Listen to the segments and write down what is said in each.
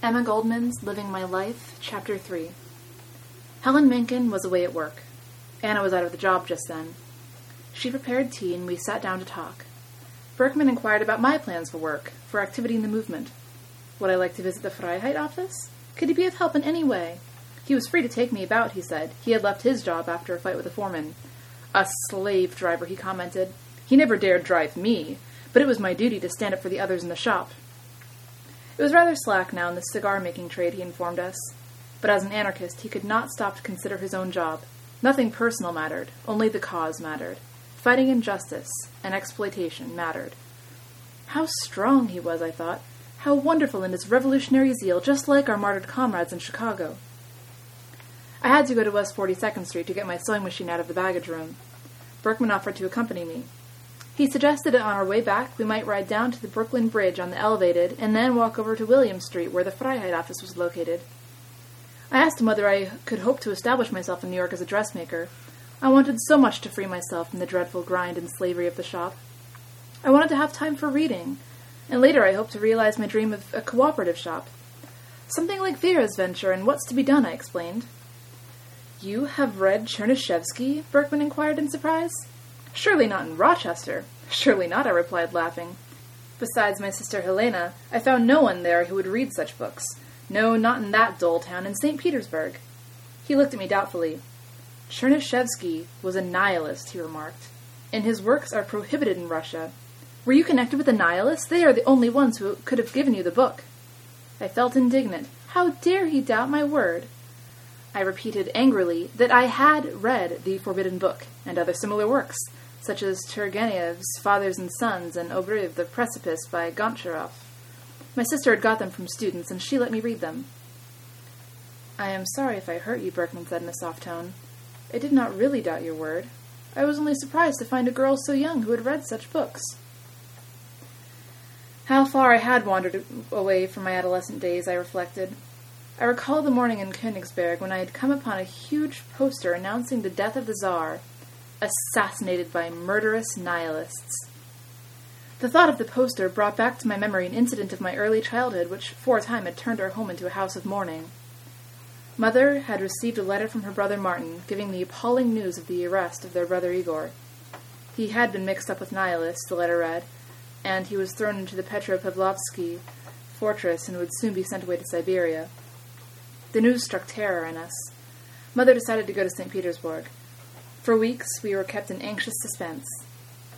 Emma Goldman's Living My Life, Chapter 3. Helen Minkin was away at work. Anna was out of the job just then. She prepared tea and we sat down to talk. Berkman inquired about my plans for work, for activity in the movement. Would I like to visit the Freiheit office? Could he be of help in any way? He was free to take me about, he said. He had left his job after a fight with a foreman. A slave driver, he commented. He never dared drive me, but it was my duty to stand up for the others in the shop. It was rather slack now in the cigar making trade, he informed us. But as an anarchist, he could not stop to consider his own job. Nothing personal mattered, only the cause mattered. Fighting injustice and exploitation mattered. How strong he was, I thought. How wonderful in his revolutionary zeal, just like our martyred comrades in Chicago. I had to go to West 42nd Street to get my sewing machine out of the baggage room. Berkman offered to accompany me. He suggested that on our way back we might ride down to the Brooklyn Bridge on the elevated and then walk over to William Street where the Freiheit office was located. I asked him whether I could hope to establish myself in New York as a dressmaker. I wanted so much to free myself from the dreadful grind and slavery of the shop. I wanted to have time for reading, and later I hoped to realize my dream of a cooperative shop. Something like Vera's venture and What's to be Done, I explained. You have read Chernyshevsky? Berkman inquired in surprise. Surely not in Rochester. Surely not, I replied, laughing. Besides my sister Helena, I found no one there who would read such books. No, not in that dull town in St. Petersburg. He looked at me doubtfully. Chernyshevsky was a nihilist, he remarked, and his works are prohibited in Russia. Were you connected with the nihilists? They are the only ones who could have given you the book. I felt indignant. How dare he doubt my word? I repeated angrily that I had read The Forbidden Book and other similar works, such as Turgenev's Fathers and Sons and Obryv, The Precipice by Gontcharoff. My sister had got them from students, and she let me read them. I am sorry if I hurt you, Berkman said in a soft tone. I did not really doubt your word. I was only surprised to find a girl so young who had read such books. How far I had wandered away from my adolescent days, I reflected. I recall the morning in Königsberg when I had come upon a huge poster announcing the death of the Czar, assassinated by murderous nihilists. The thought of the poster brought back to my memory an incident of my early childhood which for a time had turned our home into a house of mourning. Mother had received a letter from her brother Martin giving the appalling news of the arrest of their brother Igor. He had been mixed up with nihilists, the letter read, and he was thrown into the Petropavlovsky fortress and would soon be sent away to Siberia. The news struck terror in us. Mother decided to go to St. Petersburg. For weeks we were kept in anxious suspense.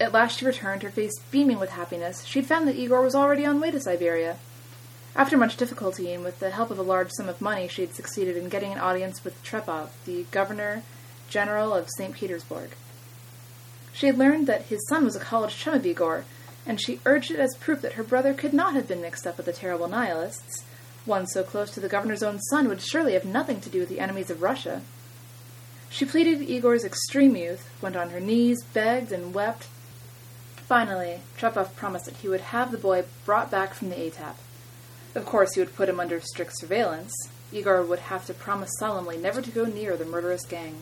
At last she returned, her face beaming with happiness. She had found that Igor was already on way to Siberia. After much difficulty, and with the help of a large sum of money, she had succeeded in getting an audience with Trepov, the Governor General of St. Petersburg. She had learned that his son was a college chum of Igor, and she urged it as proof that her brother could not have been mixed up with the terrible nihilists, one so close to the governor's own son would surely have nothing to do with the enemies of Russia. She pleaded Igor's extreme youth, went on her knees, begged, and wept. Finally, Trepov promised that he would have the boy brought back from the étape. Of course, he would put him under strict surveillance. Igor would have to promise solemnly never to go near the murderous gang.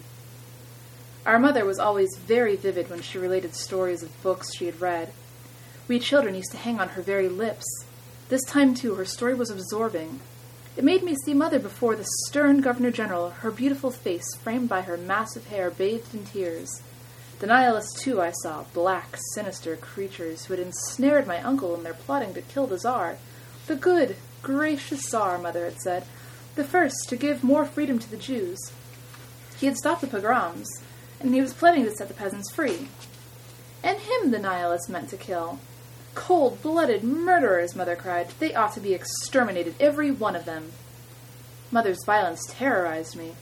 Our mother was always very vivid when she related stories of books she had read. We children used to hang on her very lips, this time, too, her story was absorbing. It made me see Mother before the stern Governor General, her beautiful face framed by her massive hair bathed in tears. The Nihilists, too, I saw, black, sinister creatures who had ensnared my uncle in their plotting to kill the Czar. The good, gracious Czar, Mother had said, the first to give more freedom to the Jews. He had stopped the pogroms, and he was planning to set the peasants free. And him the Nihilists meant to kill. Cold blooded murderers, Mother cried. They ought to be exterminated, every one of them. Mother's violence terrorized me.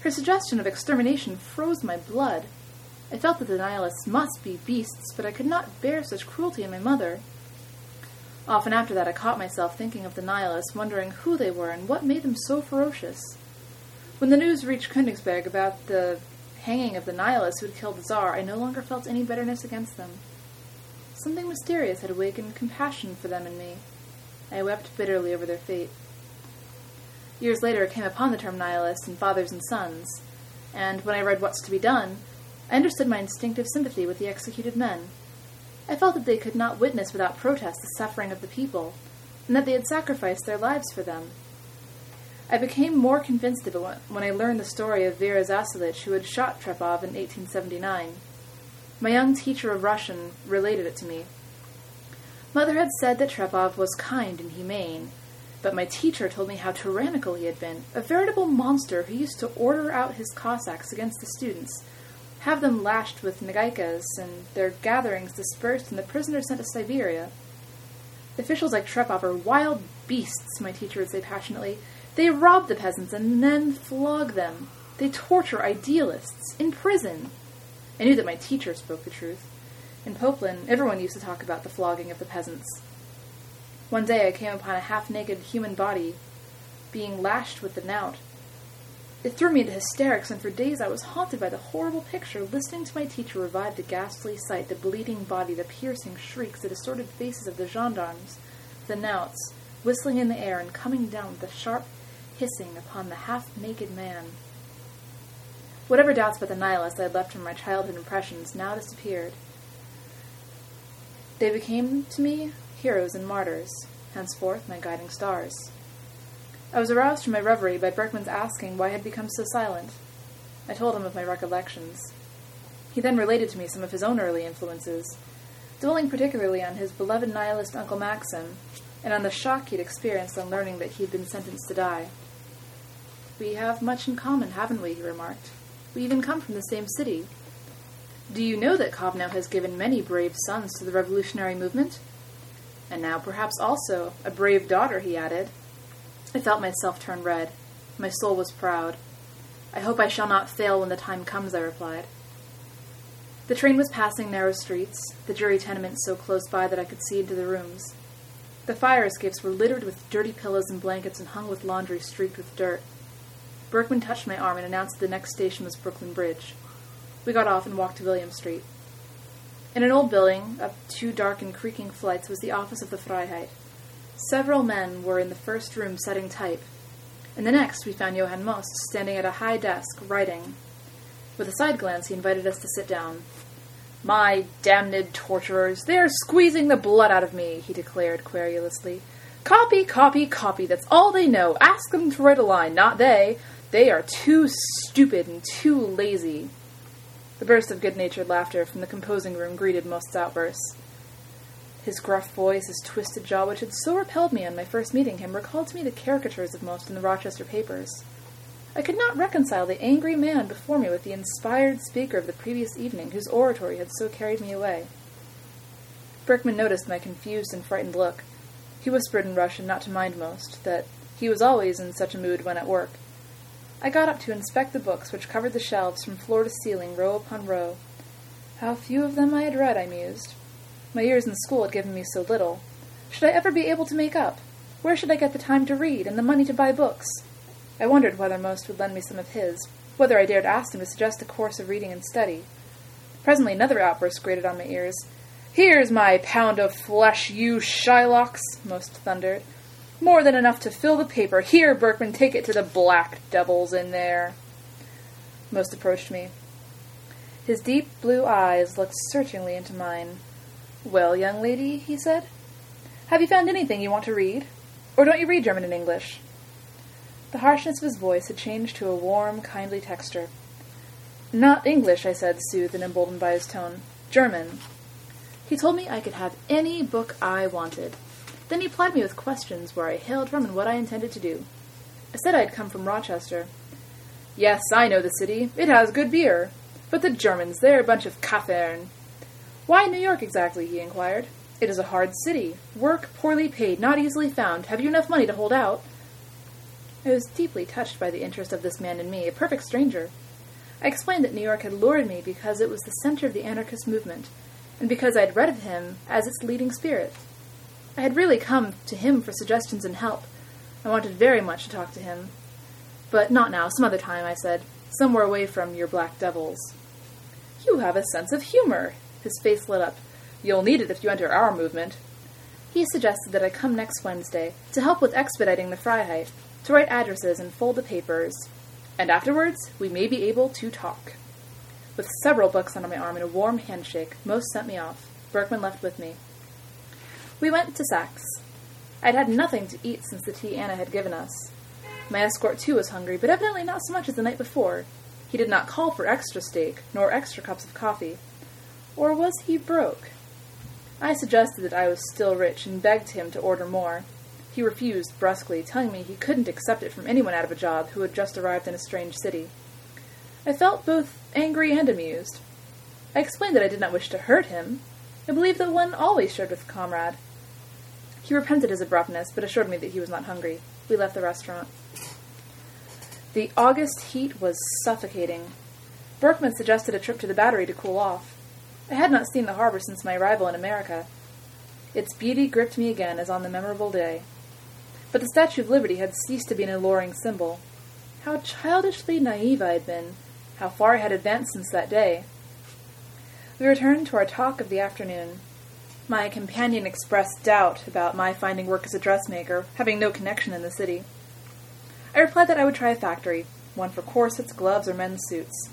Her suggestion of extermination froze my blood. I felt that the Nihilists must be beasts, but I could not bear such cruelty in my mother. Often after that, I caught myself thinking of the Nihilists, wondering who they were and what made them so ferocious. When the news reached Königsberg about the hanging of the Nihilists who had killed the Tsar, I no longer felt any bitterness against them. Something mysterious had awakened compassion for them in me. I wept bitterly over their fate. Years later, I came upon the term nihilist in Fathers and Sons, and when I read What's to be Done, I understood my instinctive sympathy with the executed men. I felt that they could not witness without protest the suffering of the people, and that they had sacrificed their lives for them. I became more convinced of it when I learned the story of Vera Zasulich, who had shot Trepov in 1879. My young teacher of Russian related it to me. Mother had said that Trepov was kind and humane, but my teacher told me how tyrannical he had been, a veritable monster who used to order out his Cossacks against the students, have them lashed with nagaikas, and their gatherings dispersed and the prisoners sent to Siberia. Officials like Trepov are wild beasts, my teacher would say passionately. They rob the peasants and then flog them. They torture idealists in prison. I knew that my teacher spoke the truth. In Popelan, everyone used to talk about the flogging of the peasants. One day I came upon a half-naked human body being lashed with the knout. It threw me into hysterics, and for days I was haunted by the horrible picture, listening to my teacher revive the ghastly sight, the bleeding body, the piercing shrieks, the distorted faces of the gendarmes, the knouts, whistling in the air and coming down with a sharp hissing upon the half-naked man. Whatever doubts about the nihilists I had left from my childhood impressions now disappeared. They became to me heroes and martyrs, henceforth my guiding stars. I was aroused from my reverie by Berkman's asking why I had become so silent. I told him of my recollections. He then related to me some of his own early influences, dwelling particularly on his beloved nihilist Uncle Maxim, and on the shock he had experienced on learning that he had been sentenced to die. We have much in common, haven't we? he remarked. We even come from the same city. Do you know that Kovno has given many brave sons to the revolutionary movement? And now perhaps also a brave daughter, he added. I felt myself turn red. My soul was proud. I hope I shall not fail when the time comes, I replied. The train was passing narrow streets, the jury tenements so close by that I could see into the rooms. The fire escapes were littered with dirty pillows and blankets and hung with laundry streaked with dirt. Berkman touched my arm and announced that the next station was Brooklyn Bridge. We got off and walked to William Street. In an old building, up two dark and creaking flights, was the office of the Freiheit. Several men were in the first room setting type. In the next, we found Johann Most standing at a high desk, writing. With a side glance, he invited us to sit down. My damned torturers, they are squeezing the blood out of me, he declared querulously. Copy, copy, copy, that's all they know. Ask them to write a line, not they. They are too stupid and too lazy. The burst of good natured laughter from the composing room greeted Most's outbursts. His gruff voice, his twisted jaw, which had so repelled me on my first meeting him, recalled to me the caricatures of Most in the Rochester papers. I could not reconcile the angry man before me with the inspired speaker of the previous evening, whose oratory had so carried me away. Berkman noticed my confused and frightened look. He whispered in Russian not to mind Most, that he was always in such a mood when at work, I got up to inspect the books which covered the shelves from floor to ceiling, row upon row. How few of them I had read, I mused. My years in school had given me so little. Should I ever be able to make up? Where should I get the time to read and the money to buy books? I wondered whether Most would lend me some of his, whether I dared ask him to suggest a course of reading and study. Presently another outburst grated on my ears. Here's my pound of flesh, you Shylocks, Most thundered. More than enough to fill the paper. Here, Berkman, take it to the black devils in there. Most approached me. His deep blue eyes looked searchingly into mine. Well, young lady, he said, have you found anything you want to read? Or don't you read German and English? The harshness of his voice had changed to a warm, kindly texture. Not English, I said, soothed and emboldened by his tone. German. He told me I could have any book I wanted. Then he plied me with questions where I hailed from and what I intended to do. I said I had come from Rochester. Yes, I know the city. It has good beer. But the Germans, they're a bunch of Kaffern. Why New York exactly? he inquired. It is a hard city. Work poorly paid, not easily found. Have you enough money to hold out? I was deeply touched by the interest of this man in me, a perfect stranger. I explained that New York had lured me because it was the center of the anarchist movement, and because I had read of him as its leading spirit. I had really come to him for suggestions and help. I wanted very much to talk to him. But not now, some other time, I said. Somewhere away from your black devils. You have a sense of humor. His face lit up. You'll need it if you enter our movement. He suggested that I come next Wednesday to help with expediting the Freiheit, to write addresses and fold the papers, and afterwards we may be able to talk. With several books under my arm and a warm handshake, Most sent me off. Berkman left with me. We went to Sachs. I'd had nothing to eat since the tea Anna had given us. My escort too was hungry, but evidently not so much as the night before. He did not call for extra steak, nor extra cups of coffee. Or was he broke? I suggested that I was still rich and begged him to order more. He refused brusquely, telling me he couldn't accept it from anyone out of a job who had just arrived in a strange city. I felt both angry and amused. I explained that I did not wish to hurt him. I believed that one always shared with a comrade. He repented his abruptness, but assured me that he was not hungry. We left the restaurant. The August heat was suffocating. Berkman suggested a trip to the battery to cool off. I had not seen the harbor since my arrival in America. Its beauty gripped me again as on the memorable day. But the Statue of Liberty had ceased to be an alluring symbol. How childishly naive I had been, how far I had advanced since that day. We returned to our talk of the afternoon. My companion expressed doubt about my finding work as a dressmaker, having no connection in the city. I replied that I would try a factory, one for corsets, gloves, or men's suits.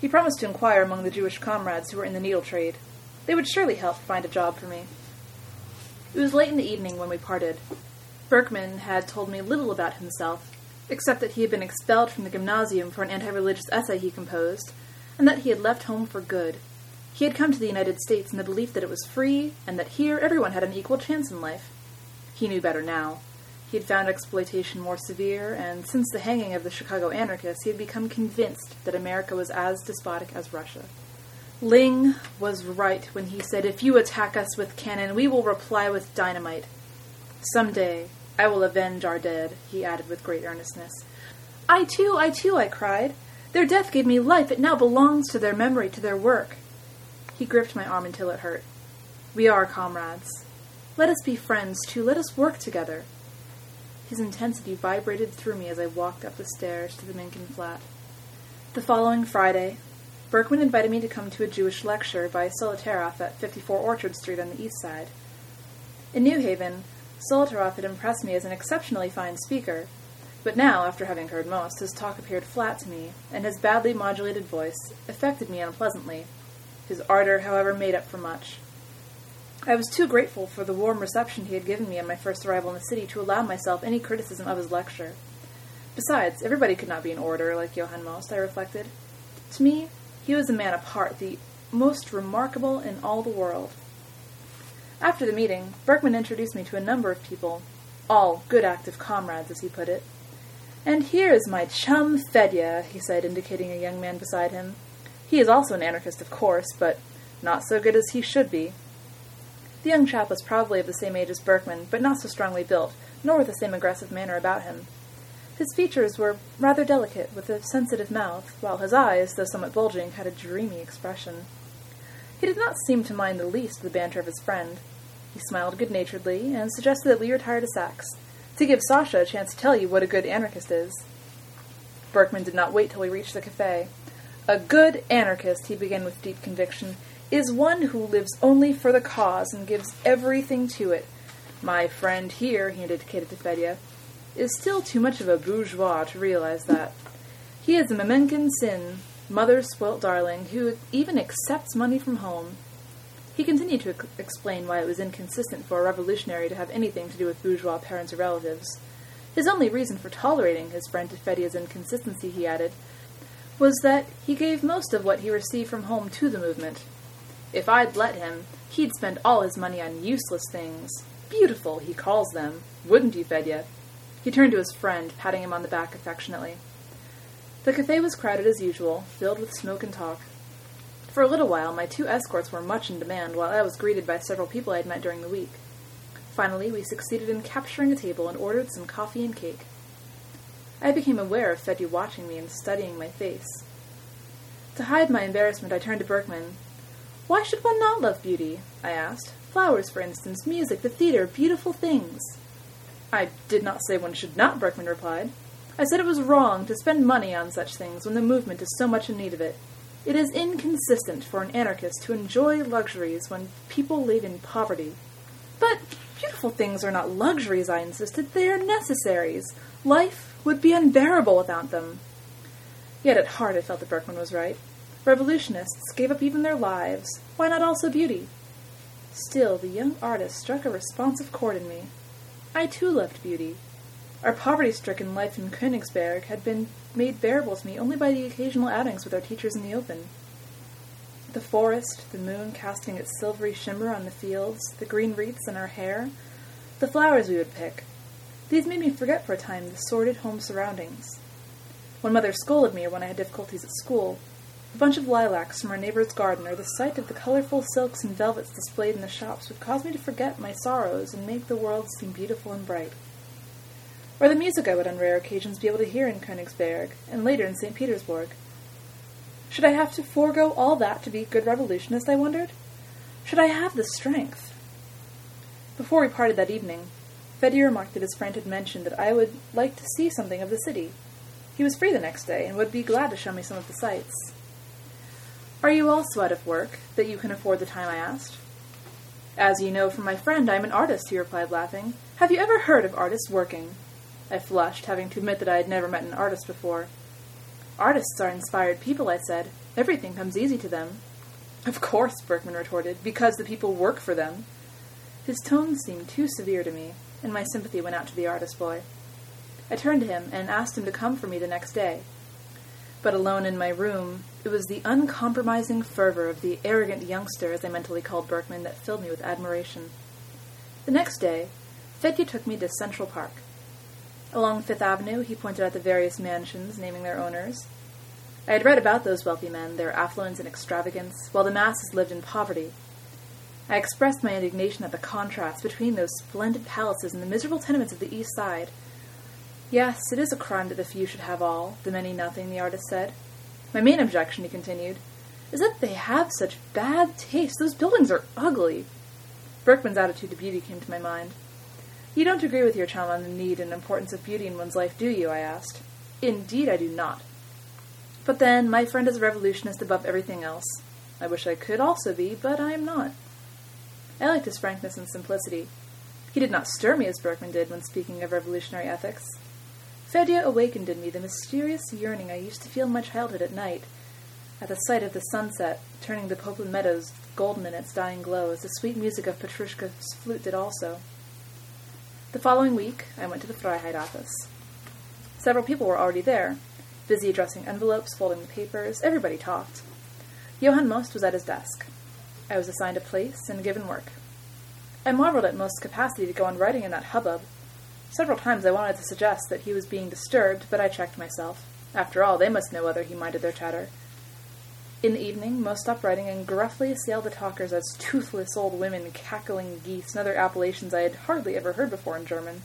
He promised to inquire among the Jewish comrades who were in the needle trade. They would surely help find a job for me. It was late in the evening when we parted. Berkman had told me little about himself, except that he had been expelled from the gymnasium for an anti-religious essay he composed, and that he had left home for good. He had come to the United States in the belief that it was free, and that here everyone had an equal chance in life. He knew better now. He had found exploitation more severe, and since the hanging of the Chicago anarchists, he had become convinced that America was as despotic as Russia. Lingg was right when he said, If you attack us with cannon, we will reply with dynamite. Some day I will avenge our dead, he added with great earnestness. I too, I too, I cried. Their death gave me life. It now belongs to their memory, to their work. He gripped my arm until it hurt. We are comrades. Let us be friends, too. Let us work together. His intensity vibrated through me as I walked up the stairs to the Minkin flat. The following Friday, Berkman invited me to come to a Jewish lecture by Solotaroff at 54 Orchard Street on the east side. In New Haven, Solotaroff had impressed me as an exceptionally fine speaker, but now, after having heard most, his talk appeared flat to me, and his badly modulated voice affected me unpleasantly. His ardor, however, made up for much. I was too grateful for the warm reception he had given me on my first arrival in the city to allow myself any criticism of his lecture. Besides, everybody could not be an orator like Johann Most, I reflected. To me, he was a man apart, the most remarkable in all the world. After the meeting, Berkman introduced me to a number of people, all good active comrades, as he put it. And here is my chum Fedya, he said, indicating a young man beside him. He is also an anarchist, of course, but not so good as he should be. The young chap was probably of the same age as Berkman, but not so strongly built, nor with the same aggressive manner about him. His features were rather delicate, with a sensitive mouth, while his eyes, though somewhat bulging, had a dreamy expression. He did not seem to mind the least the banter of his friend. He smiled good-naturedly, and suggested that we retire to Sachs, to give Sasha a chance to tell you what a good anarchist is. Berkman did not wait till we reached the cafe. A good anarchist, he began with deep conviction, is one who lives only for the cause and gives everything to it. My friend here, he indicated to Fedya, is still too much of a bourgeois to realize that. He is a Memenkin sin, mother's spoilt darling, who even accepts money from home. He continued to explain why it was inconsistent for a revolutionary to have anything to do with bourgeois parents or relatives. His only reason for tolerating his friend Fedya's inconsistency, he added, was that he gave most of what he received from home to the movement. If I'd let him, he'd spend all his money on useless things. Beautiful, he calls them. Wouldn't you, Fedya? He turned to his friend, patting him on the back affectionately. The cafe was crowded as usual, filled with smoke and talk. For a little while, my two escorts were much in demand, while I was greeted by several people I had met during the week. Finally, we succeeded in capturing a table and ordered some coffee and cake. I became aware of Fedya watching me and studying my face. To hide my embarrassment, I turned to Berkman. Why should one not love beauty? I asked. Flowers, for instance, music, the theater, beautiful things. I did not say one should not, Berkman replied. I said it was wrong to spend money on such things when the movement is so much in need of it. It is inconsistent for an anarchist to enjoy luxuries when people live in poverty. But beautiful things are not luxuries, I insisted. They are necessaries. Life would be unbearable without them. Yet at heart I felt that Berkman was right. Revolutionists gave up even their lives. Why not also beauty? Still, the young artist struck a responsive chord in me. I too loved beauty. Our poverty-stricken life in Königsberg had been made bearable to me only by the occasional outings with our teachers in the open. The forest, the moon casting its silvery shimmer on the fields, the green wreaths in our hair, the flowers we would pick, these made me forget for a time the sordid home surroundings. When mother scolded me or when I had difficulties at school, a bunch of lilacs from our neighbor's garden or the sight of the colorful silks and velvets displayed in the shops would cause me to forget my sorrows and make the world seem beautiful and bright. Or the music I would on rare occasions be able to hear in Königsberg and later in St. Petersburg. Should I have to forego all that to be a good revolutionist, I wondered? Should I have the strength? Before we parted that evening, Fedya remarked that his friend had mentioned that I would like to see something of the city. He was free the next day, and would be glad to show me some of the sights. Are you also out of work, that you can afford the time I asked? As you know from my friend, I am an artist, he replied, laughing. Have you ever heard of artists working? I flushed, having to admit that I had never met an artist before. Artists are inspired people, I said. Everything comes easy to them. Of course, Berkman retorted, because the people work for them. His tone seemed too severe to me and my sympathy went out to the artist boy. I turned to him and asked him to come for me the next day. But alone in my room, it was the uncompromising fervor of the arrogant youngster, as I mentally called Berkman, that filled me with admiration. The next day, Fedya took me to Central Park. Along Fifth Avenue, he pointed out the various mansions, naming their owners. I had read about those wealthy men, their affluence and extravagance, while the masses lived in poverty, I expressed my indignation at the contrast between those splendid palaces and the miserable tenements of the East Side. Yes, it is a crime that the few should have all, the many nothing, the artist said. My main objection, he continued, is that they have such bad taste. Those buildings are ugly. Berkman's attitude to beauty came to my mind. You don't agree with your chum on the need and importance of beauty in one's life, do you? I asked. Indeed, I do not. But then, my friend is a revolutionist above everything else. I wish I could also be, but I am not. I liked his frankness and simplicity. He did not stir me as Berkman did when speaking of revolutionary ethics. Fedya awakened in me the mysterious yearning I used to feel in my childhood at night, at the sight of the sunset turning the Popelan meadows golden in its dying glow, as the sweet music of Petrushka's flute did also. The following week, I went to the Freiheit office. Several people were already there, busy addressing envelopes, folding the papers. Everybody talked. Johann Most was at his desk. I was assigned a place and given work. I marveled at Most's capacity to go on writing in that hubbub. Several times I wanted to suggest that he was being disturbed, but I checked myself. After all, they must know whether he minded their chatter. In the evening, Most stopped writing and gruffly assailed the talkers as toothless old women, cackling geese, and other appellations I had hardly ever heard before in German.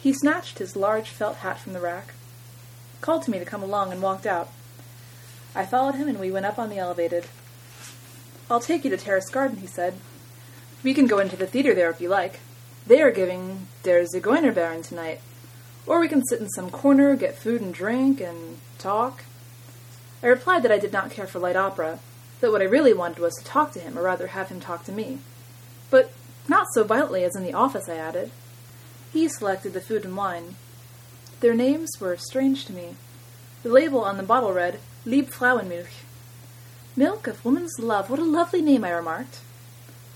He snatched his large felt hat from the rack, called to me to come along, and walked out. I followed him, and we went up on the elevated. I'll take you to Terrace Garden, he said. We can go into the theater there if you like. They are giving Der Zigeunerbaron tonight. Or we can sit in some corner, get food and drink, and talk. I replied that I did not care for light opera, that what I really wanted was to talk to him, or rather have him talk to me. But not so violently as in the office, I added. He selected the food and wine. Their names were strange to me. The label on the bottle read, Liebfrauenmilch, Milk of woman's love. What a lovely name, I remarked.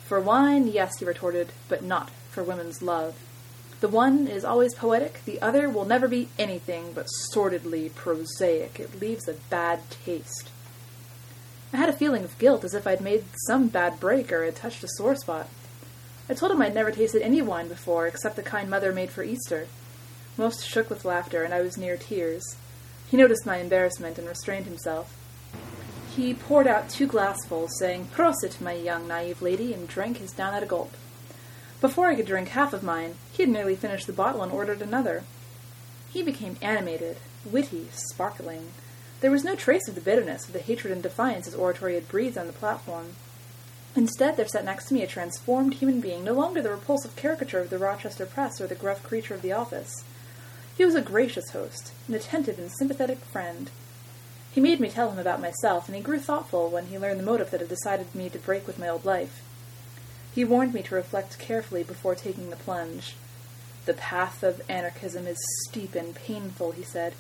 For wine, yes, he retorted, but not for women's love. The one is always poetic, the other will never be anything but sordidly prosaic. It leaves a bad taste. I had a feeling of guilt, as if I'd made some bad break or had touched a sore spot. I told him I'd never tasted any wine before, except the kind mother made for Easter. Most shook with laughter, and I was near tears. He noticed my embarrassment and restrained himself. He poured out two glassfuls, saying, Prosit, my young naive lady, and drank his down at a gulp. Before I could drink half of mine, he had nearly finished the bottle and ordered another. He became animated, witty, sparkling. There was no trace of the bitterness, of the hatred and defiance his oratory had breathed on the platform. Instead, there sat next to me a transformed human being, no longer the repulsive caricature of the Rochester press or the gruff creature of the office. He was a gracious host, an attentive and sympathetic friend, he made me tell him about myself, and he grew thoughtful when he learned the motive that had decided me to break with my old life. He warned me to reflect carefully before taking the plunge. The path of anarchism is steep and painful, he said.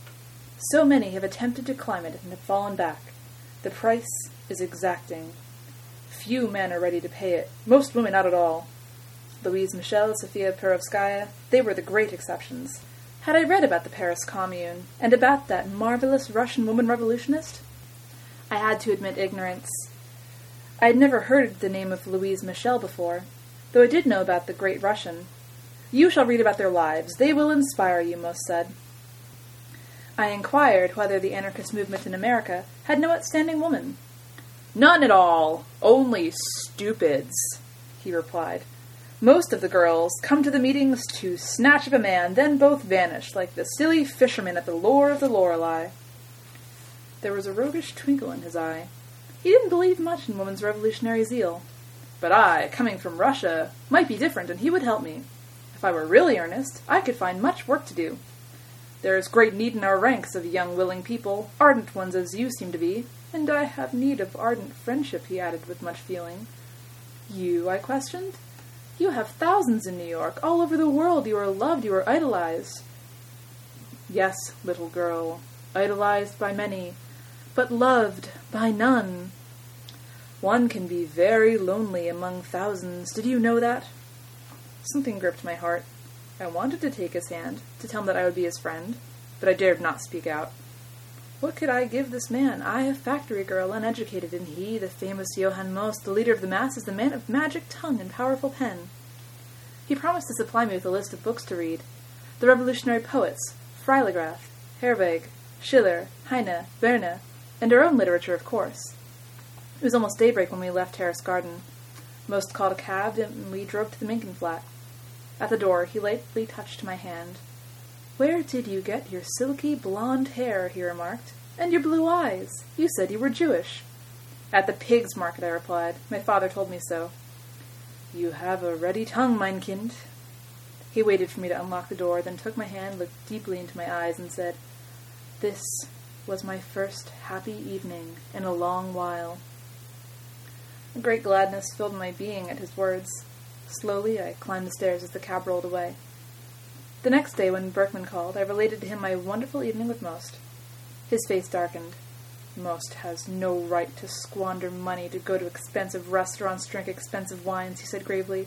So many have attempted to climb it and have fallen back. The price is exacting. Few men are ready to pay it, most women not at all. Louise Michel, Sophia Perovskaya, they were the great exceptions. Had I read about the Paris Commune, and about that marvelous Russian woman revolutionist? I had to admit ignorance. I had never heard the name of Louise Michel before, though I did know about the great Russian. You shall read about their lives. They will inspire you, most said. I inquired whether the anarchist movement in America had no outstanding woman. None at all. Only stupids, he replied. Most of the girls come to the meetings to snatch up a man, then both vanish, like the silly fishermen at the lure of the Lorelei. There was a roguish twinkle in his eye. He didn't believe much in woman's revolutionary zeal. But I, coming from Russia, might be different, and he would help me. If I were really earnest, I could find much work to do. There is great need in our ranks of young willing people, ardent ones as you seem to be, and I have need of ardent friendship, he added with much feeling. You? I questioned. You have thousands in New York. All over the world you are loved, you are idolized. Yes, little girl, idolized by many, but loved by none. One can be very lonely among thousands. Did you know that? Something gripped my heart. I wanted to take his hand, to tell him that I would be his friend, but I dared not speak out. What could I give this man? I, a factory girl, uneducated, and he, the famous Johann Most, the leader of the masses, the man of magic tongue and powerful pen. He promised to supply me with a list of books to read. The revolutionary poets, Freiligrath, Herwegh, Schiller, Heine, Börne, and our own literature, of course. It was almost daybreak when we left Terrace Garden. Most called a cab, and we drove to the Minkin flat. At the door, he lightly touched my hand. Where did you get your silky blonde hair? he remarked. And your blue eyes? You said you were Jewish. At the pig's market, I replied. My father told me so. You have a ready tongue, mein Kind. He waited for me to unlock the door, then took my hand, looked deeply into my eyes, and said, This was my first happy evening in a long while. A great gladness filled my being at his words. Slowly I climbed the stairs as the cab rolled away. The next day, when Berkman called, I related to him my wonderful evening with Most. His face darkened. Most has no right to squander money to go to expensive restaurants, drink expensive wines, he said gravely.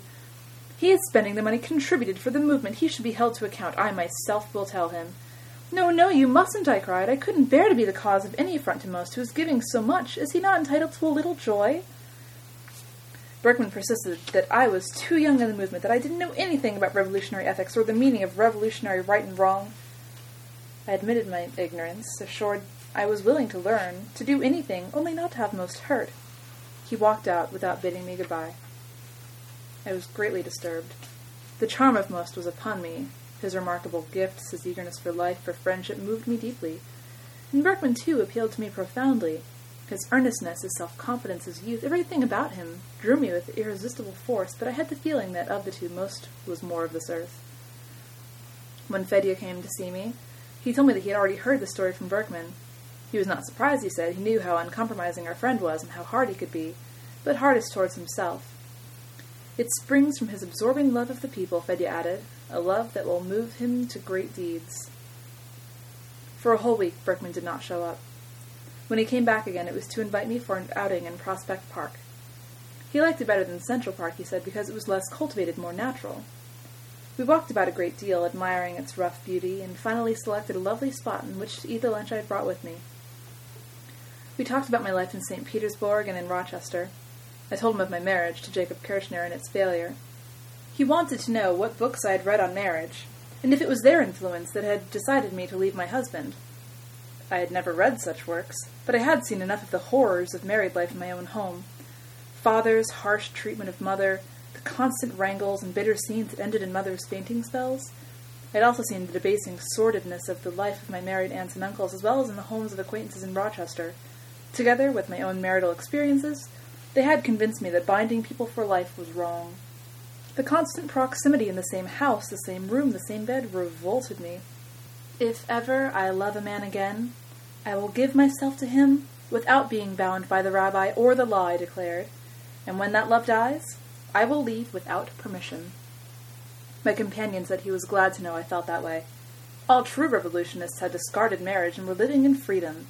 He is spending the money contributed for the movement. He should be held to account. I myself will tell him. No, no, you mustn't, I cried. I couldn't bear to be the cause of any affront to Most, who is giving so much. Is he not entitled to a little joy? Berkman persisted that I was too young in the movement, that I didn't know anything about revolutionary ethics or the meaning of revolutionary right and wrong. I admitted my ignorance, assured I was willing to learn, to do anything, only not to have most hurt. He walked out without bidding me goodbye. I was greatly disturbed. The charm of Most was upon me. His remarkable gifts, his eagerness for life, for friendship, moved me deeply. And Berkman, too, appealed to me profoundly. His earnestness, his self-confidence, his youth, everything about him drew me with irresistible force, but I had the feeling that of the two most was more of this earth. When Fedya came to see me, he told me that he had already heard the story from Berkman. He was not surprised, he said. He knew how uncompromising our friend was and how hard he could be, but hardest towards himself. It springs from his absorbing love of the people, Fedya added, a love that will move him to great deeds. For a whole week, Berkman did not show up. When he came back again, it was to invite me for an outing in Prospect Park. He liked it better than Central Park, he said, because it was less cultivated, more natural. We walked about a great deal, admiring its rough beauty, and finally selected a lovely spot in which to eat the lunch I had brought with me. We talked about my life in St. Petersburg and in Rochester. I told him of my marriage to Jacob Kershner and its failure. He wanted to know what books I had read on marriage, and if it was their influence that had decided me to leave my husband. I had never read such works, but I had seen enough of the horrors of married life in my own home. Father's harsh treatment of mother, the constant wrangles and bitter scenes that ended in mother's fainting spells. I had also seen the debasing sordidness of the life of my married aunts and uncles, as well as in the homes of acquaintances in Rochester. Together with my own marital experiences, they had convinced me that binding people for life was wrong. The constant proximity in the same house, the same room, the same bed, revolted me. If ever I love a man again, I will give myself to him without being bound by the rabbi or the law, I declared, and when that love dies, I will leave without permission. My companion said he was glad to know I felt that way. All true revolutionists had discarded marriage and were living in freedom.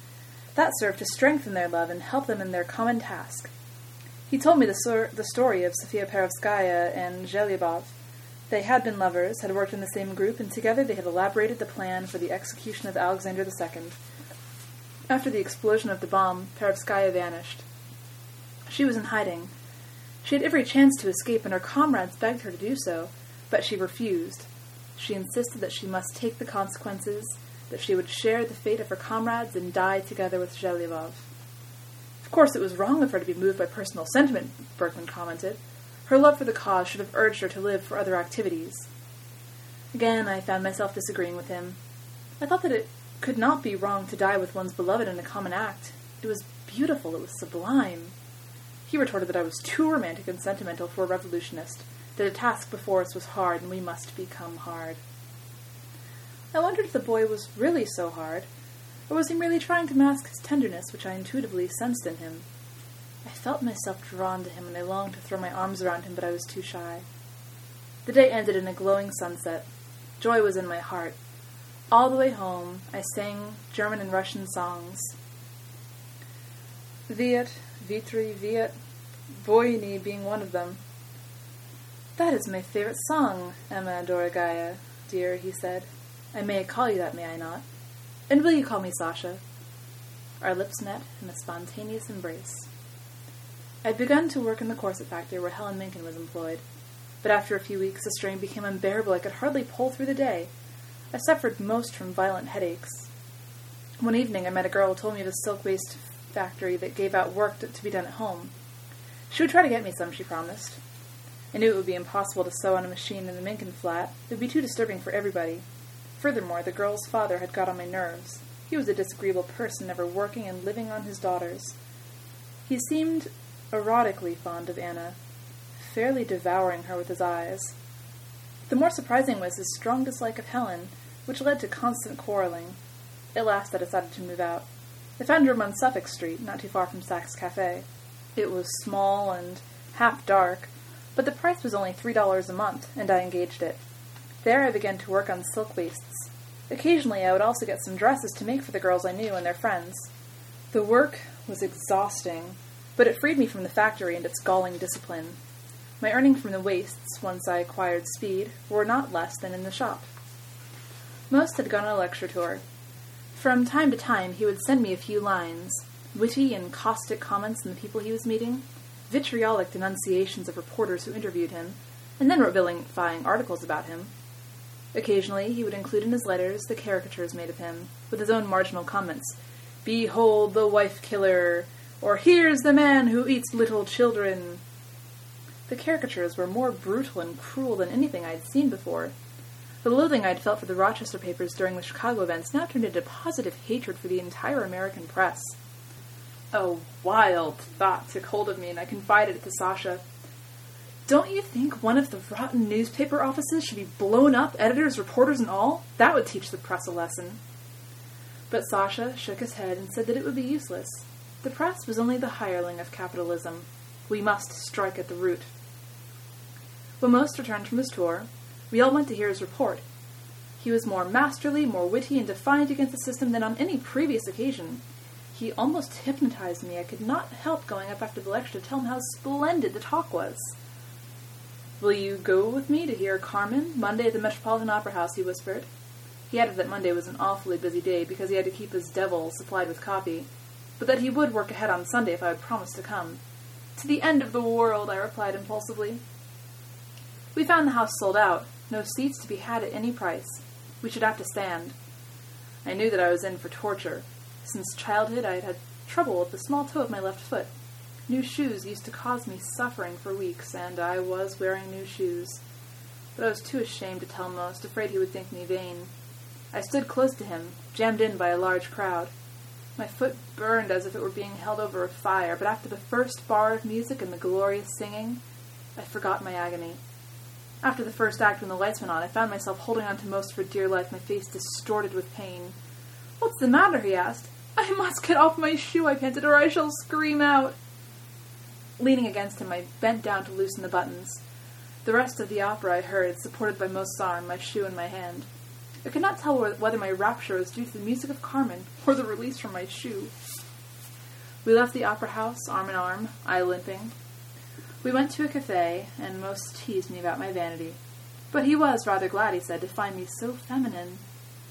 That served to strengthen their love and help them in their common task. He told me the, the story of Sophia Perovskaya and Zhelyabov, They had been lovers, had worked in the same group, and together they had elaborated the plan for the execution of Alexander II. After the explosion of the bomb, Perovskaya vanished. She was in hiding. She had every chance to escape, and her comrades begged her to do so, but she refused. She insisted that she must take the consequences, that she would share the fate of her comrades and die together with Zhelyabov. Of course, it was wrong of her to be moved by personal sentiment, Berkman commented. Her love for the cause should have urged her to live for other activities. Again, I found myself disagreeing with him. I thought that it could not be wrong to die with one's beloved in a common act. It was beautiful, it was sublime. He retorted that I was too romantic and sentimental for a revolutionist, that the task before us was hard and we must become hard. I wondered if the boy was really so hard, or was he merely trying to mask his tenderness, which I intuitively sensed in him? I felt myself drawn to him, and I longed to throw my arms around him, but I was too shy. The day ended in a glowing sunset. Joy was in my heart. All the way home, I sang German and Russian songs. Viet, Vitry, Viet, Voyni being one of them. That is my favorite song, Emma Dorogaya, dear, he said. I may call you that, may I not? And will you call me Sasha? Our lips met in a spontaneous embrace. I had begun to work in the corset factory where Helen Minkin was employed, but after a few weeks the strain became unbearable. I could hardly pull through the day. I suffered most from violent headaches. One evening I met a girl who told me of a silk waist factory that gave out work to, to be done at home. She would try to get me some, she promised. I knew it would be impossible to sew on a machine in the Minkin flat. It would be too disturbing for everybody. Furthermore, the girl's father had got on my nerves. He was a disagreeable person, never working and living on his daughters. He seemed erotically fond of Anna, fairly devouring her with his eyes. The more surprising was his strong dislike of Helen, which led to constant quarreling. At last I decided to move out. I found a room on Suffolk Street, not too far from Sachs Cafe. It was small and half dark, but the price was only three dollars a month, and I engaged it. There I began to work on silk waists. Occasionally I would also get some dresses to make for the girls I knew and their friends. The work was exhausting, but it freed me from the factory and its galling discipline. My earning from the waists, once I acquired speed, were not less than in the shop. Most had gone on a lecture tour. From time to time he would send me a few lines, witty and caustic comments on the people he was meeting, vitriolic denunciations of reporters who interviewed him, and then vilifying articles about him. Occasionally he would include in his letters the caricatures made of him, with his own marginal comments. Behold the wife killer, or here's the man who eats little children. The caricatures were more brutal and cruel than anything I had seen before. The loathing I had felt for the Rochester papers during the Chicago events now turned into positive hatred for the entire American press. A wild thought took hold of me, and I confided it to Sasha. Don't you think one of the rotten newspaper offices should be blown up, editors, reporters, and all? That would teach the press a lesson. But Sasha shook his head and said that it would be useless. The press was only the hireling of capitalism. We must strike at the root. When Most returned from his tour, we all went to hear his report. He was more masterly, more witty, and defiant against the system than on any previous occasion. He almost hypnotized me. I could not help going up after the lecture to tell him how splendid the talk was. Will you go with me to hear Carmen Monday at the Metropolitan Opera House? he whispered. He added that Monday was an awfully busy day because he had to keep his devil supplied with copy, but that he would work ahead on Sunday if I would promise to come. To the end of the world, I replied impulsively. We found the house sold out, no seats to be had at any price. We should have to stand. I knew that I was in for torture. Since childhood, I had had trouble with the small toe of my left foot. New shoes used to cause me suffering for weeks, and I was wearing new shoes. But I was too ashamed to tell Most, afraid he would think me vain. I stood close to him, jammed in by a large crowd. My foot burned as if it were being held over a fire, but after the first bar of music and the glorious singing, I forgot my agony. After the first act, when the lights went on, I found myself holding on to Most for dear life, my face distorted with pain. What's the matter? he asked. I must get off my shoe, I panted, or I shall scream out. Leaning against him, I bent down to loosen the buttons. The rest of the opera I heard, supported by Most's arm, my shoe in my hand. I could not tell whether my rapture was due to the music of Carmen or the release from my shoe. We left the opera house arm in arm, I limping. We went to a cafe, and Most teased me about my vanity. But he was rather glad, he said, to find me so feminine,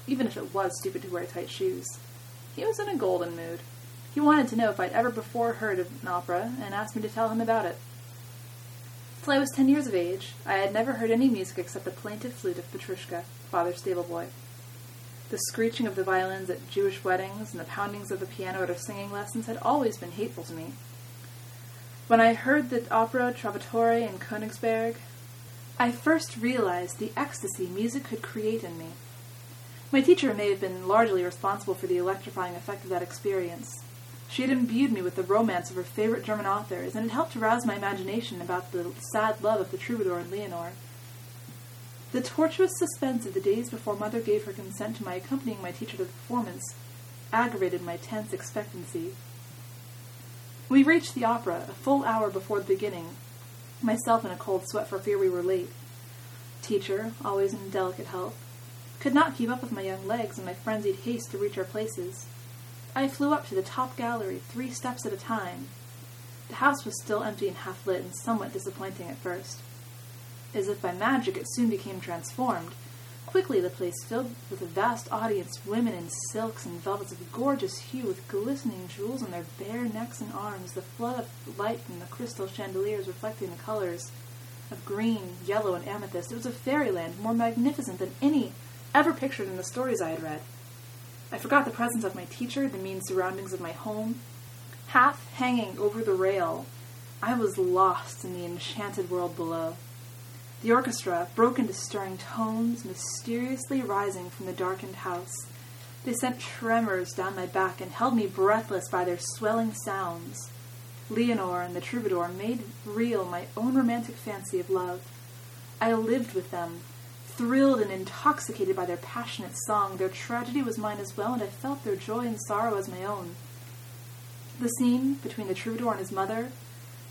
even if it was stupid to wear tight shoes. He was in a golden mood. He wanted to know if I'd ever before heard of an opera, and asked me to tell him about it. Till I was ten years of age, I had never heard any music except the plaintive flute of Petrushka, father's stable boy. The screeching of the violins at Jewish weddings and the poundings of the piano at our singing lessons had always been hateful to me. When I heard the opera Trovatore in Königsberg, I first realized the ecstasy music could create in me. My teacher may have been largely responsible for the electrifying effect of that experience. She had imbued me with the romance of her favorite German authors, and had helped to rouse my imagination about the sad love of the troubadour and Leonore. The tortuous suspense of the days before Mother gave her consent to my accompanying my teacher to the performance aggravated my tense expectancy. We reached the opera a full hour before the beginning, myself in a cold sweat for fear we were late. Teacher, always in delicate health, could not keep up with my young legs in my frenzied haste to reach our places. I flew up to the top gallery three steps at a time. The house was still empty and half lit and somewhat disappointing at first. As if by magic, it soon became transformed, Quickly the place filled with a vast audience, women in silks and velvets of gorgeous hue, with glistening jewels on their bare necks and arms, the flood of light from the crystal chandeliers reflecting the colors of green, yellow, and amethyst. It was a fairyland more magnificent than any ever pictured in the stories I had read. I forgot the presence of my teacher, the mean surroundings of my home. Half hanging over the rail, I was lost in the enchanted world below. The orchestra broke into stirring tones, mysteriously rising from the darkened house. They sent tremors down my back and held me breathless by their swelling sounds. Leonore and the troubadour made real my own romantic fancy of love. I lived with them, thrilled and intoxicated by their passionate song. Their tragedy was mine as well, and I felt their joy and sorrow as my own. The scene between the troubadour and his mother,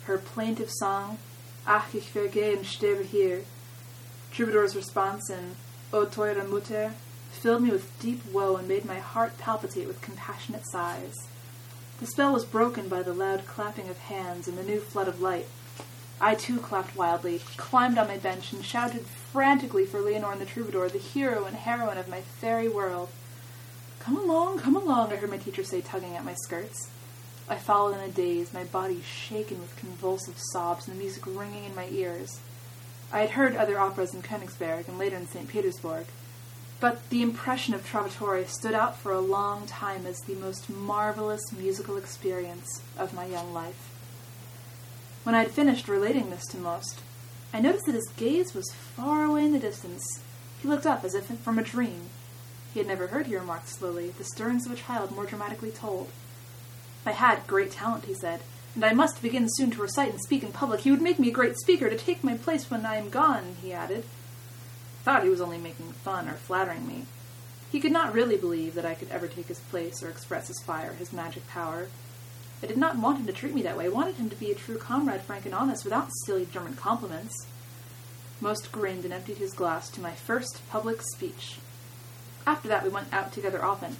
her plaintive song, Ach, ich vergehe und sterbe hier. Troubadour's response in O teure Mutter filled me with deep woe and made my heart palpitate with compassionate sighs. The spell was broken by the loud clapping of hands and the new flood of light. I too clapped wildly, climbed on my bench, and shouted frantically for Leonore and the troubadour, the hero and heroine of my fairy world. Come along, come along, I heard my teacher say, tugging at my skirts. I followed in a daze, my body shaken with convulsive sobs and the music ringing in my ears. I had heard other operas in Königsberg and later in St. Petersburg, but the impression of Trovatore stood out for a long time as the most marvelous musical experience of my young life. When I had finished relating this to Most, I noticed that his gaze was far away in the distance. He looked up as if from a dream. He had never heard, he remarked slowly, the stirrings of a child more dramatically told. I had great talent, he said, and I must begin soon to recite and speak in public. He would make me a great speaker to take my place when I am gone, he added. I thought he was only making fun or flattering me. He could not really believe that I could ever take his place or express his fire, his magic power. I did not want him to treat me that way. I wanted him to be a true comrade, frank and honest, without silly German compliments. Most grinned and emptied his glass to my first public speech. After that, we went out together often.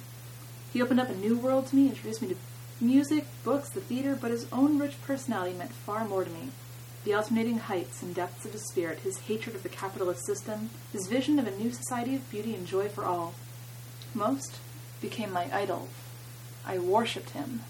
He opened up a new world to me, introduced me to Music, books, the theater, but his own rich personality meant far more to me. The alternating heights and depths of his spirit, his hatred of the capitalist system, his vision of a new society of beauty and joy for all. Most became my idol. I worshipped him.